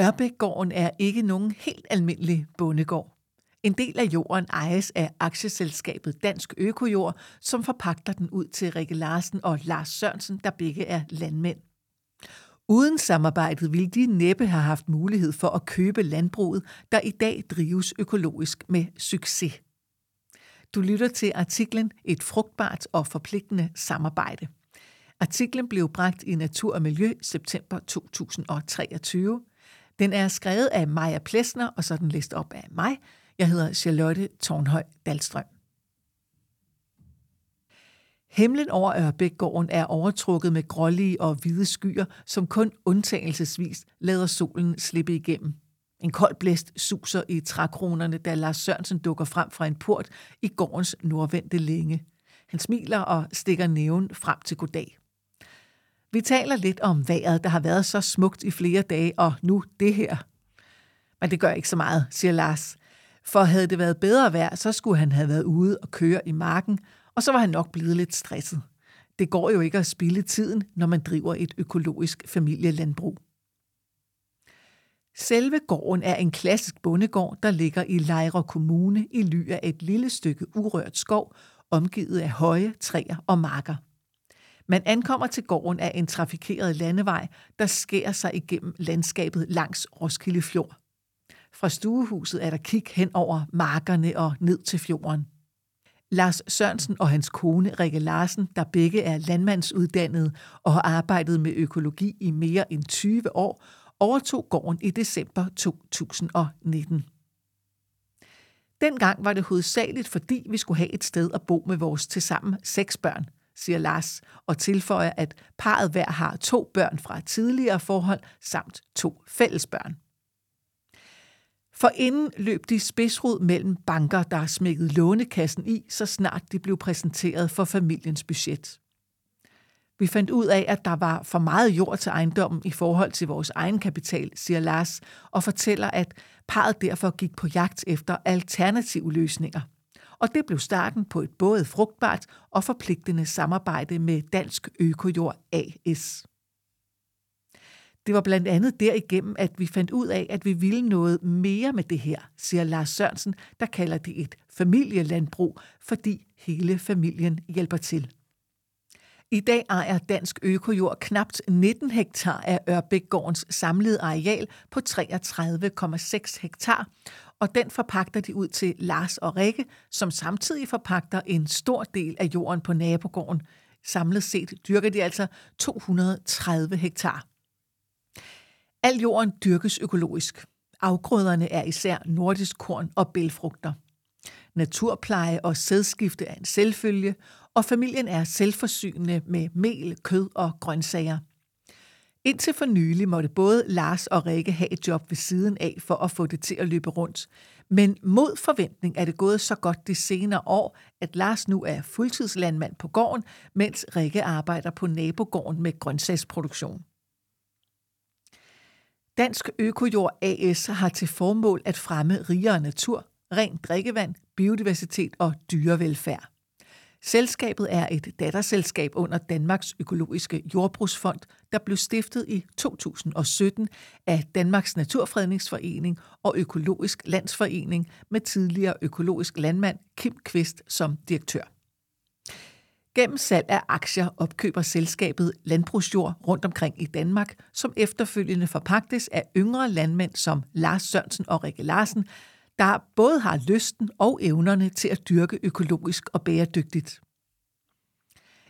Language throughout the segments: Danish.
Ørbækgården er ikke nogen helt almindelig bondegård. En del af jorden ejes af aktieselskabet Dansk Økojord, som forpagter den ud til Rikke Larsen og Lars Sørensen, der begge er landmænd. Uden samarbejdet ville de næppe have haft mulighed for at købe landbruget, der i dag drives økologisk med succes. Du lytter til artiklen Et frugtbart og forpligtende samarbejde. Artiklen blev bragt i Natur og Miljø september 2023. Den er skrevet af Maja Plesner, og så er den læst op af mig. Jeg hedder Charlotte Tornhøj Dalstrøm. Himlen over Ørbækgården er overtrukket med grålige og hvide skyer, som kun undtagelsesvis lader solen slippe igennem. En kold blæst suser i trækronerne, da Lars Sørensen dukker frem fra en port i gårdens nordvendte længe. Han smiler og stikker næven frem til goddag. Vi taler lidt om vejret, der har været så smukt i flere dage, og nu det her. Men det gør ikke så meget, siger Lars. For havde det været bedre vejr, så skulle han have været ude og køre i marken, og så var han nok blevet lidt stresset. Det går jo ikke at spille tiden, når man driver et økologisk familielandbrug. Selve gården er en klassisk bondegård, der ligger i Lejre Kommune i ly af et lille stykke urørt skov, omgivet af høje træer og marker. Man ankommer til gården af en trafikeret landevej, der skærer sig igennem landskabet langs Roskilde Fjord. Fra stuehuset er der kig hen over markerne og ned til fjorden. Lars Sørensen og hans kone Rikke Larsen, der begge er landmandsuddannede og har arbejdet med økologi i mere end 20 år, overtog gården i december 2019. Dengang var det hovedsageligt, fordi vi skulle have et sted at bo med vores tilsammen seks børn, siger Lars, og tilføjer, at parret hver har to børn fra tidligere forhold samt to fællesbørn. For inden løb de spidsrod mellem banker, der smækkede lånekassen i, så snart de blev præsenteret for familiens budget. Vi fandt ud af, at der var for meget jord til ejendommen i forhold til vores egen kapital, siger Lars, og fortæller, at parret derfor gik på jagt efter alternative løsninger. Og det blev starten på et både frugtbart og forpligtende samarbejde med Dansk Økojord AS. Det var blandt andet derigennem, at vi fandt ud af, at vi ville noget mere med det her, siger Lars Sørensen, der kalder det et familielandbrug, fordi hele familien hjælper til. I dag ejer Dansk Økojord knapt 19 hektar af Ørbækgårdens samlede areal på 33,6 hektar, og den forpagter de ud til Lars og Rikke, som samtidig forpagter en stor del af jorden på nabogården. Samlet set dyrker de altså 230 hektar. Al jorden dyrkes økologisk. Afgrøderne er især nordisk korn og bælfrugter. Naturpleje og sædskifte er en selvfølge, og familien er selvforsynende med mel, kød og grøntsager. Indtil for nylig måtte både Lars og Rikke have et job ved siden af for at få det til at løbe rundt. Men mod forventning er det gået så godt de senere år, at Lars nu er fuldtidslandmand på gården, mens Rikke arbejder på nabogården med grøntsagsproduktion. Dansk Økojord AS har til formål at fremme rigere natur, rent drikkevand, biodiversitet og dyrevelfærd. Selskabet er et datterselskab under Danmarks Økologiske Jordbrugsfond, der blev stiftet i 2017 af Danmarks Naturfredningsforening og Økologisk Landsforening med tidligere økologisk landmand Kim Kvist som direktør. Gennem salg af aktier opkøber selskabet landbrugsjord rundt omkring i Danmark, som efterfølgende forpagtes af yngre landmænd som Lars Sørensen og Rikke Larsen, der både har lysten og evnerne til at dyrke økologisk og bæredygtigt.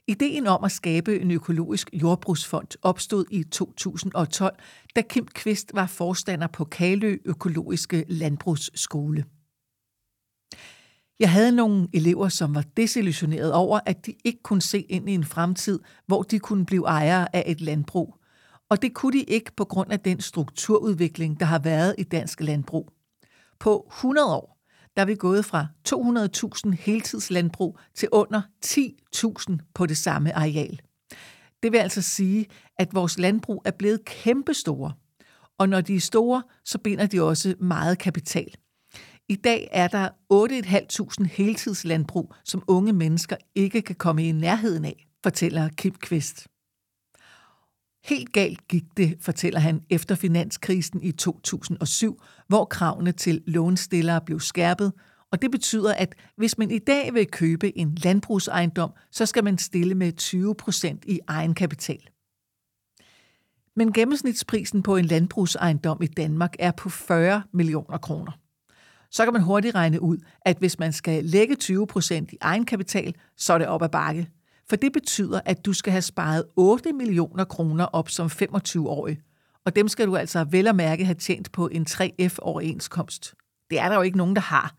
Ideen om at skabe en økologisk jordbrugsfond opstod i 2012, da Kim Kvist var forstander på Kalø Økologiske Landbrugsskole. Jeg havde nogle elever, som var desillusioneret over, at de ikke kunne se ind i en fremtid, hvor de kunne blive ejere af et landbrug. Og det kunne de ikke på grund af den strukturudvikling, der har været i dansk landbrug. På 100 år, der er vi gået fra 200.000 heltidslandbrug til under 10.000 på det samme areal. Det vil altså sige, at vores landbrug er blevet kæmpestore. Og når de er store, så binder de også meget kapital. I dag er der 8.500 heltidslandbrug, som unge mennesker ikke kan komme i nærheden af, fortæller Kim Kvist. Helt galt gik det, fortæller han efter finanskrisen i 2007, hvor kravene til lånstillere blev skærpet, og det betyder, at hvis man i dag vil købe en landbrugsejendom, så skal man stille med 20% i egenkapital. Men gennemsnitsprisen på en landbrugsejendom i Danmark er på 40 millioner kroner. Så kan man hurtigt regne ud, at hvis man skal lægge 20% i egenkapital, så er det op ad bakke. For det betyder, at du skal have sparet 8 millioner kroner op som 25-årig. Og dem skal du altså vel og mærke have tjent på en 3F-overenskomst. Det er der jo ikke nogen, der har.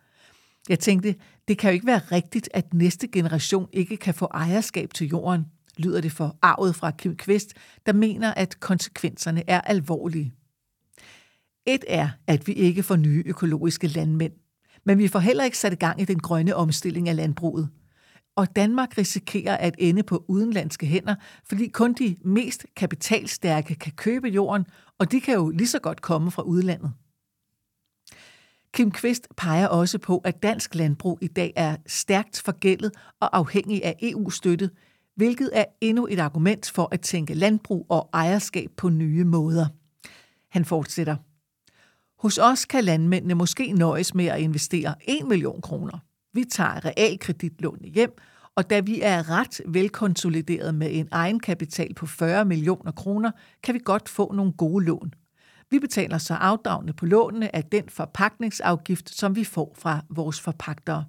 Jeg tænkte, det kan jo ikke være rigtigt, at næste generation ikke kan få ejerskab til jorden, lyder det for arvet fra Kim Kvist, der mener, at konsekvenserne er alvorlige. Et er, at vi ikke får nye økologiske landmænd, men vi får heller ikke sat i gang i den grønne omstilling af landbruget. Og Danmark risikerer at ende på udenlandske hænder, fordi kun de mest kapitalstærke kan købe jorden, og de kan jo lige så godt komme fra udlandet. Kim Kvist peger også på, at dansk landbrug i dag er stærkt forgældet og afhængig af EU-støtte, hvilket er endnu et argument for at tænke landbrug og ejerskab på nye måder. Han fortsætter. Hos os kan landmændene måske nøjes med at investere 1 million kroner. Vi tager realkreditlånene hjem, og da vi er ret velkonsolideret med en egenkapital på 40 millioner kroner, kan vi godt få nogle gode lån. Vi betaler så afdragende på lånene af den forpakningsafgift, som vi får fra vores forpagtere.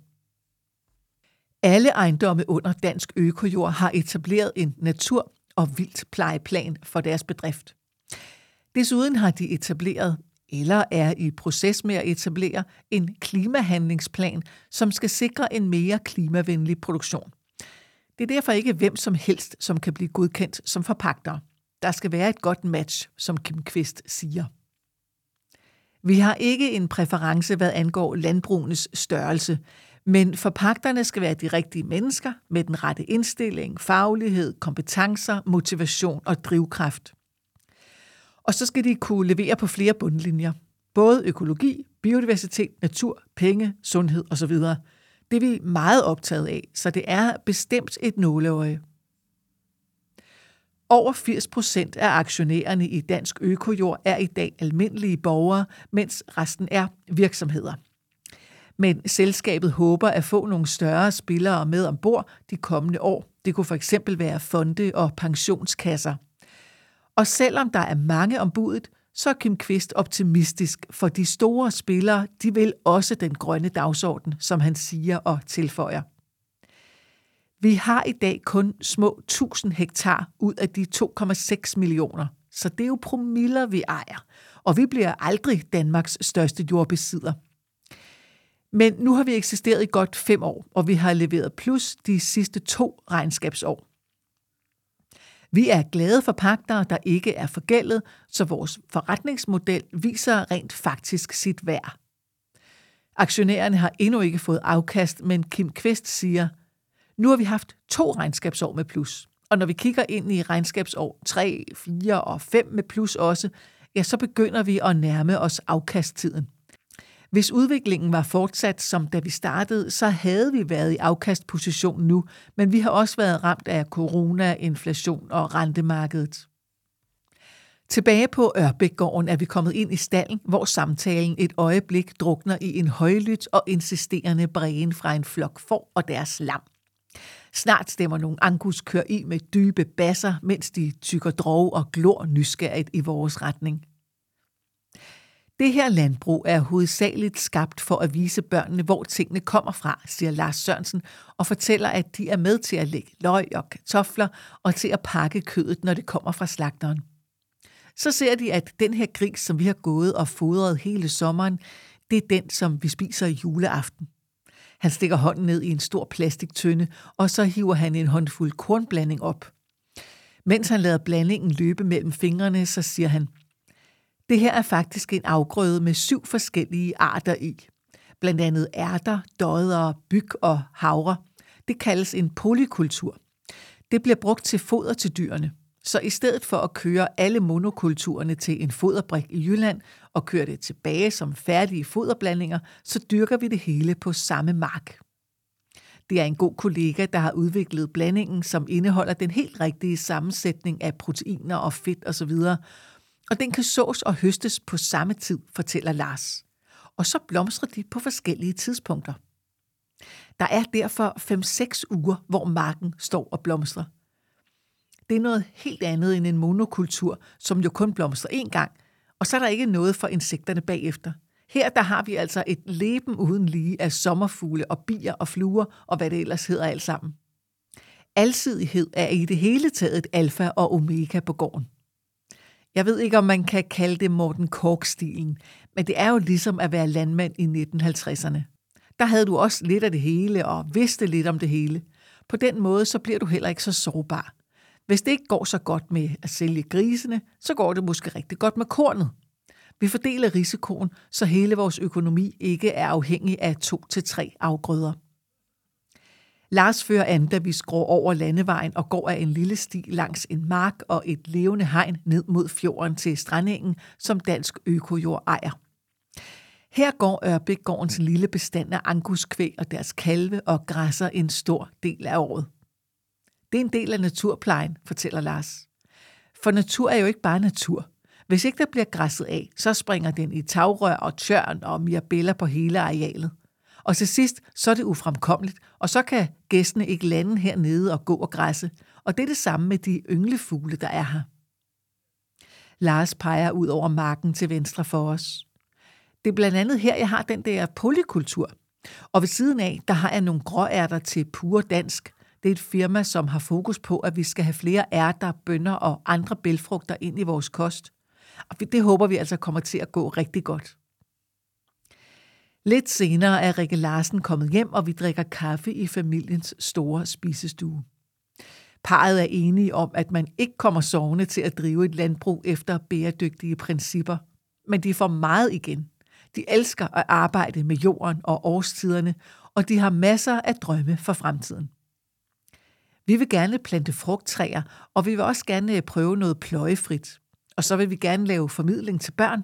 Alle ejendomme under dansk økojord har etableret en natur- og vildtplejeplan for deres bedrift. Desuden har de etableret eller er i proces med at etablere en klimahandlingsplan, som skal sikre en mere klimavenlig produktion. Det er derfor ikke hvem som helst, som kan blive godkendt som forpagter. Der skal være et godt match, som Kim Kvist siger. Vi har ikke en præference, hvad angår landbrugenes størrelse, men forpagterne skal være de rigtige mennesker med den rette indstilling, faglighed, kompetencer, motivation og drivkraft. Og så skal de kunne levere på flere bundlinjer. Både økologi, biodiversitet, natur, penge, sundhed osv. Det er vi meget optaget af, så det er bestemt et nåleøje. Over 80 procent af aktionærerne i Dansk Økojord er i dag almindelige borgere, mens resten er virksomheder. Men selskabet håber at få nogle større spillere med ombord de kommende år. Det kunne for eksempel være fonde og pensionskasser. Og selvom der er mange om budet, så er Kim Kvist optimistisk, for de store spillere, de vil også den grønne dagsorden, som han siger og tilføjer. Vi har i dag kun små 1000 hektar ud af de 2,6 millioner, så det er jo promiller, vi ejer, og vi bliver aldrig Danmarks største jordbesidder. Men nu har vi eksisteret i godt fem år, og vi har leveret plus de sidste to regnskabsår. Vi er glade for pagter, der ikke er forgældet, så vores forretningsmodel viser rent faktisk sit værd. Aktionærerne har endnu ikke fået afkast, men Kim Kvist siger, nu har vi haft to regnskabsår med plus. Og når vi kigger ind i regnskabsår 3, 4 og 5 med plus også, ja, så begynder vi at nærme os afkasttiden. Hvis udviklingen var fortsat som da vi startede, så havde vi været i afkastposition nu, men vi har også været ramt af corona, inflation og rentemarkedet. Tilbage på Ørbækgården er vi kommet ind i stallen, hvor samtalen et øjeblik drukner i en højlydt og insisterende bræen fra en flok får og deres lam. Snart stemmer nogle angus kør i med dybe basser, mens de tykker drog og glor nysgerrigt i vores retning. Det her landbrug er hovedsageligt skabt for at vise børnene, hvor tingene kommer fra, siger Lars Sørensen, og fortæller, at de er med til at lægge løg og kartofler og til at pakke kødet, når det kommer fra slagteren. Så ser de, at den her gris, som vi har gået og fodret hele sommeren, det er den, som vi spiser i juleaften. Han stikker hånden ned i en stor plastiktønde, og så hiver han en håndfuld kornblanding op. Mens han lader blandingen løbe mellem fingrene, så siger han, det her er faktisk en afgrøde med syv forskellige arter i. Blandt andet ærter, døder, byg og havre. Det kaldes en polykultur. Det bliver brugt til foder til dyrene. Så i stedet for at køre alle monokulturerne til en foderbrik i Jylland og køre det tilbage som færdige foderblandinger, så dyrker vi det hele på samme mark. Det er en god kollega, der har udviklet blandingen, som indeholder den helt rigtige sammensætning af proteiner og fedt osv., og den kan sås og høstes på samme tid, fortæller Lars. Og så blomstrer de på forskellige tidspunkter. Der er derfor 5-6 uger, hvor marken står og blomstrer. Det er noget helt andet end en monokultur, som jo kun blomstrer én gang, og så er der ikke noget for insekterne bagefter. Her der har vi altså et leben uden lige af sommerfugle og bier og fluer og hvad det ellers hedder alt sammen. Alsidighed er i det hele taget et alfa og omega på gården. Jeg ved ikke, om man kan kalde det Morten Kork-stilen, men det er jo ligesom at være landmand i 1950'erne. Der havde du også lidt af det hele og vidste lidt om det hele. På den måde så bliver du heller ikke så sårbar. Hvis det ikke går så godt med at sælge grisene, så går det måske rigtig godt med kornet. Vi fordeler risikoen, så hele vores økonomi ikke er afhængig af to til tre afgrøder. Lars fører an, da vi skrår over landevejen og går af en lille sti langs en mark og et levende hegn ned mod fjorden til strandingen, som Dansk Økojord ejer. Her går Ørbækgårdens lille bestand af anguskvæg og deres kalve og græsser en stor del af året. Det er en del af naturplejen, fortæller Lars. For natur er jo ikke bare natur. Hvis ikke der bliver græsset af, så springer den i tagrør og tjørn og mirabella på hele arealet. Og til sidst, så er det ufremkommeligt, og så kan gæstene ikke lande hernede og gå og græsse. Og det er det samme med de ynglefugle, der er her. Lars peger ud over marken til venstre for os. Det er blandt andet her, jeg har den der polykultur. Og ved siden af, der har jeg nogle gråærter til pure dansk. Det er et firma, som har fokus på, at vi skal have flere ærter, bønner og andre bælfrugter ind i vores kost. Og det håber vi altså kommer til at gå rigtig godt. Lidt senere er Rikke Larsen kommet hjem, og vi drikker kaffe i familiens store spisestue. Parret er enige om, at man ikke kommer sovende til at drive et landbrug efter bæredygtige principper, men de får meget igen. De elsker at arbejde med jorden og årstiderne, og de har masser af drømme for fremtiden. Vi vil gerne plante frugttræer, og vi vil også gerne prøve noget pløjefrit. Og så vil vi gerne lave formidling til børn.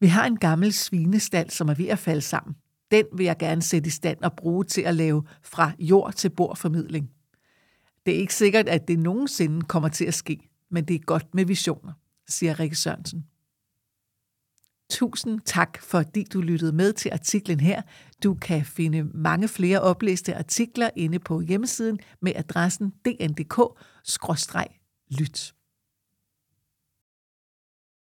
Vi har en gammel svinestald, som er ved at falde sammen. Den vil jeg gerne sætte i stand og bruge til at lave fra jord til bord formidling. Det er ikke sikkert, at det nogensinde kommer til at ske, men det er godt med visioner, siger Rikke Sørensen. Tusind tak, fordi du lyttede med til artiklen her. Du kan finde mange flere oplæste artikler inde på hjemmesiden med adressen dndk-lyt.